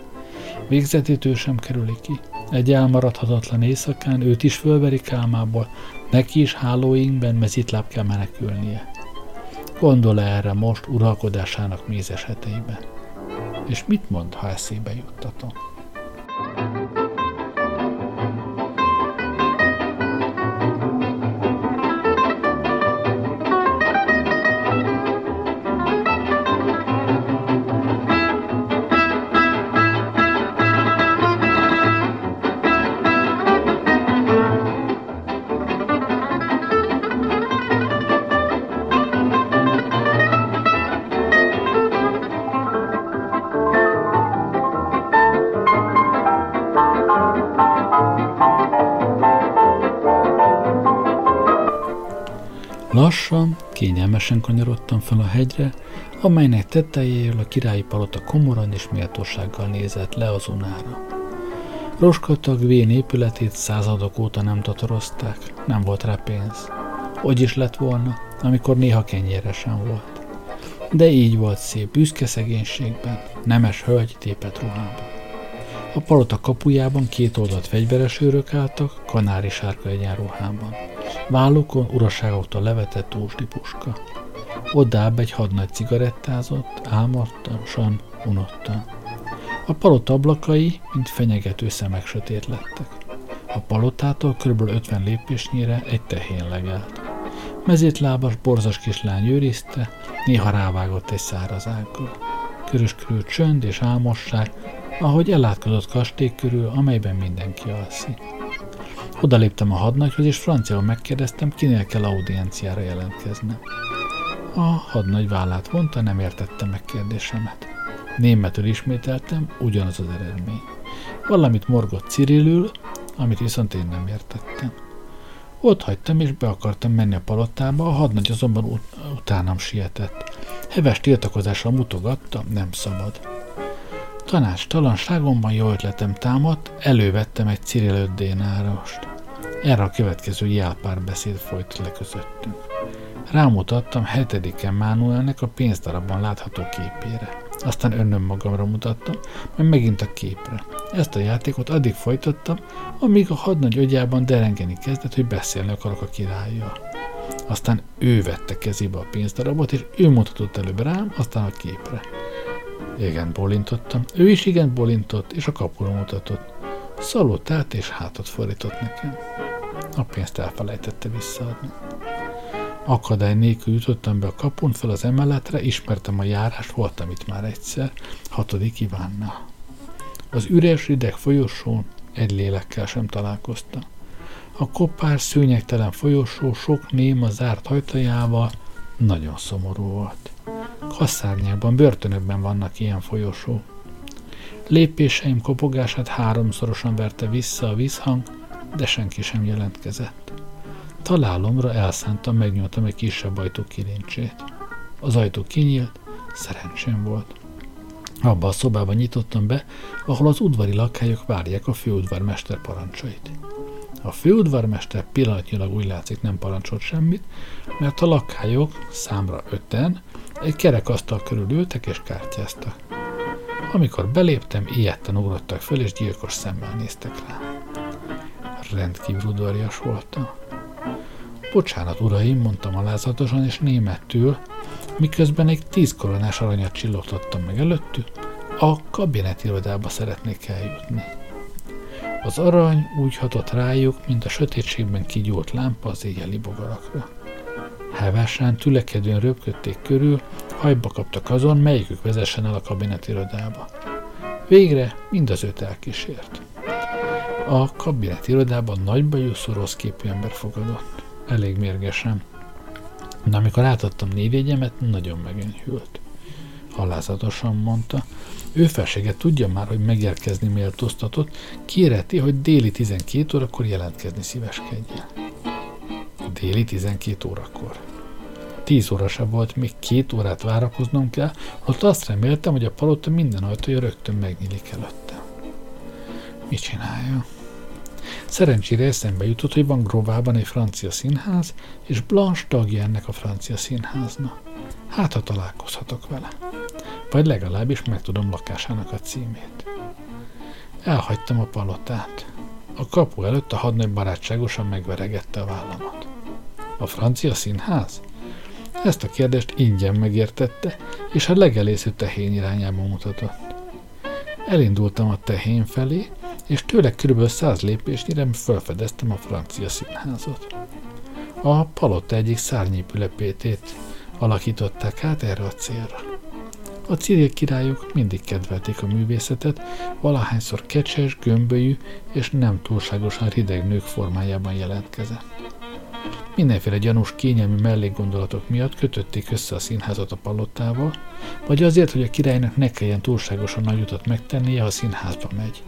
Végzetítő sem kerüli ki. Egy elmaradhatatlan éjszakán őt is fölverik álmából, neki is hálóinkben mezitláb kell menekülnie. Gondol -e erre most uralkodásának mézes heteiben? És mit mond, ha eszébe juttatom? Lassan, kényelmesen kanyarodtam fel a hegyre, amelynek tetejéről a királyi palota komoran és méltósággal nézett le az unára. Roskatag vén épületét századok óta nem tatorozták, nem volt rá pénz. Hogy is lett volna, amikor néha kenyére sem volt. De így volt szép, büszke szegénységben, nemes hölgy tépet ruhában. A palota kapujában két oldalt fegyveres őrök álltak, kanári sárka egyenruhában. Vállukon uraságoktól levetett ósdi puska. Odább egy hadnagy cigarettázott, álmodtan, unottan. A palota ablakai, mint fenyegető szemek sötét lettek. A palotától kb. 50 lépésnyire egy tehén legelt. Mezétlábas, borzas kislány őrizte, néha rávágott egy száraz ággal. Körös körül csönd és álmosság, ahogy elátkozott kastély körül, amelyben mindenki alszik. Odaléptem a hadnagyhoz, és franciául megkérdeztem, kinél kell audienciára jelentkeznem. A hadnagy vállát vonta, nem értette meg kérdésemet. Németül ismételtem, ugyanaz az eredmény. Valamit morgott Cirilül, amit viszont én nem értettem. Ott hagytam, és be akartam menni a palotába, a hadnagy azonban ut- utánam sietett. Heves tiltakozással mutogatta, nem szabad. Tanács talanságomban jó ötletem támadt, elővettem egy Cyril 5 dénárost. Erre a következő jelpárbeszéd folyt le közöttünk. Rámutattam hetedik Emmanuelnek a pénzdarabban látható képére. Aztán önnöm magamra mutattam, majd megint a képre. Ezt a játékot addig folytattam, amíg a hadnagy agyában derengeni kezdett, hogy beszélni akarok a királlyal. Aztán ő vette kezébe a pénzdarabot, és ő mutatott előbb rám, aztán a képre. Igen, bolintottam. Ő is igen bolintott, és a kapura mutatott. Szalott át, és hátat fordított nekem. A pénzt elfelejtette visszaadni. Akadály nélkül jutottam be a kapun fel az emeletre, ismertem a járást, voltam itt már egyszer, hatodik Ivánnal. Az üres, rideg folyosón egy lélekkel sem találkoztam. A kopár, szőnyegtelen folyosó sok néma zárt ajtajával nagyon szomorú volt. Kasszárnyában, börtönökben vannak ilyen folyosó. Lépéseim kopogását háromszorosan verte vissza a vízhang, de senki sem jelentkezett. Találomra elszántam, megnyomtam egy kisebb ajtó kilincsét. Az ajtó kinyílt, szerencsém volt. Abba a szobába nyitottam be, ahol az udvari lakályok várják a főudvarmester parancsait. A főudvarmester pillanatnyilag úgy látszik nem parancsolt semmit, mert a lakályok számra öten egy kerekasztal körül ültek és kártyáztak. Amikor beléptem, ilyetten ugrottak föl, és gyilkos szemmel néztek rá. Rendkívül udvarias voltam. Bocsánat, uraim, mondtam alázatosan és németül, miközben egy tíz koronás aranyat csillogtattam meg előttük, a kabinetirodába szeretnék eljutni. Az arany úgy hatott rájuk, mint a sötétségben kigyúlt lámpa az éjjeli bogarakra. Hevesen, tülekedően röpködték körül, hajba kaptak azon, melyikük vezessen el a kabinetirodába. Végre mind az öt elkísért. A kabinetirodában nagybajú, rossz képű ember fogadott. Elég mérgesen. De amikor átadtam névjegyemet, nagyon megenyhült. Alázatosan mondta. Ő felsége tudja már, hogy megérkezni méltóztatott, kéreti, hogy déli 12 órakor jelentkezni szíveskedjen. Déli 12 órakor. 10 óra sem volt, még két órát várakoznom kell, ott azt reméltem, hogy a palota minden ajtója rögtön megnyílik előttem. Mit csinálja? Szerencsére eszembe jutott, hogy van Grovában egy francia színház, és Blanche tagja ennek a francia színháznak. Hát, ha találkozhatok vele. Vagy legalábbis megtudom lakásának a címét. Elhagytam a palotát. A kapu előtt a hadnagy barátságosan megveregette a vállamat. A francia színház? Ezt a kérdést ingyen megértette, és a legelésző tehén irányába mutatott. Elindultam a tehén felé, és tőle kb. száz lépésnyire felfedeztem a francia színházat. A palota egyik szárnyépülepétét alakították át erre a célra. A civil királyok mindig kedvelték a művészetet, valahányszor kecses, gömbölyű és nem túlságosan rideg nők formájában jelentkezett. Mindenféle gyanús kényelmi mellékgondolatok miatt kötötték össze a színházat a palotával, vagy azért, hogy a királynak ne kelljen túlságosan nagy utat megtennie, ha a színházba megy.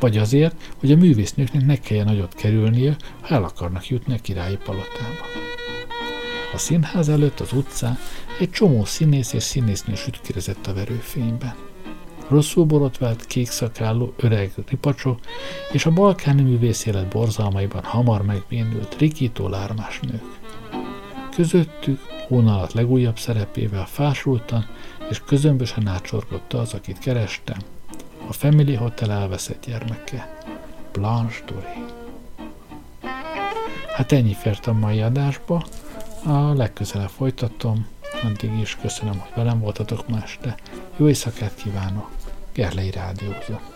Vagy azért, hogy a művésznőknek ne kelljen nagyot kerülnie, ha el akarnak jutni a királyi palotába. A színház előtt az utcán egy csomó színész és színésznő sütkérezett a verőfényben. Rosszul borotvált, kékszakálló, öreg ripacsok és a balkáni művész élet borzalmaiban hamar megbénült rikító lármás nők. Közöttük hónalat legújabb szerepével fásultan és közömbösen átsorgott az, akit kerestem, a Family Hotel elveszett gyermeke, Blanche Dory. Hát ennyi fért a mai adásba, a legközelebb folytatom, addig is köszönöm, hogy velem voltatok ma este. Jó éjszakát kívánok! Gerlei Rádiózó.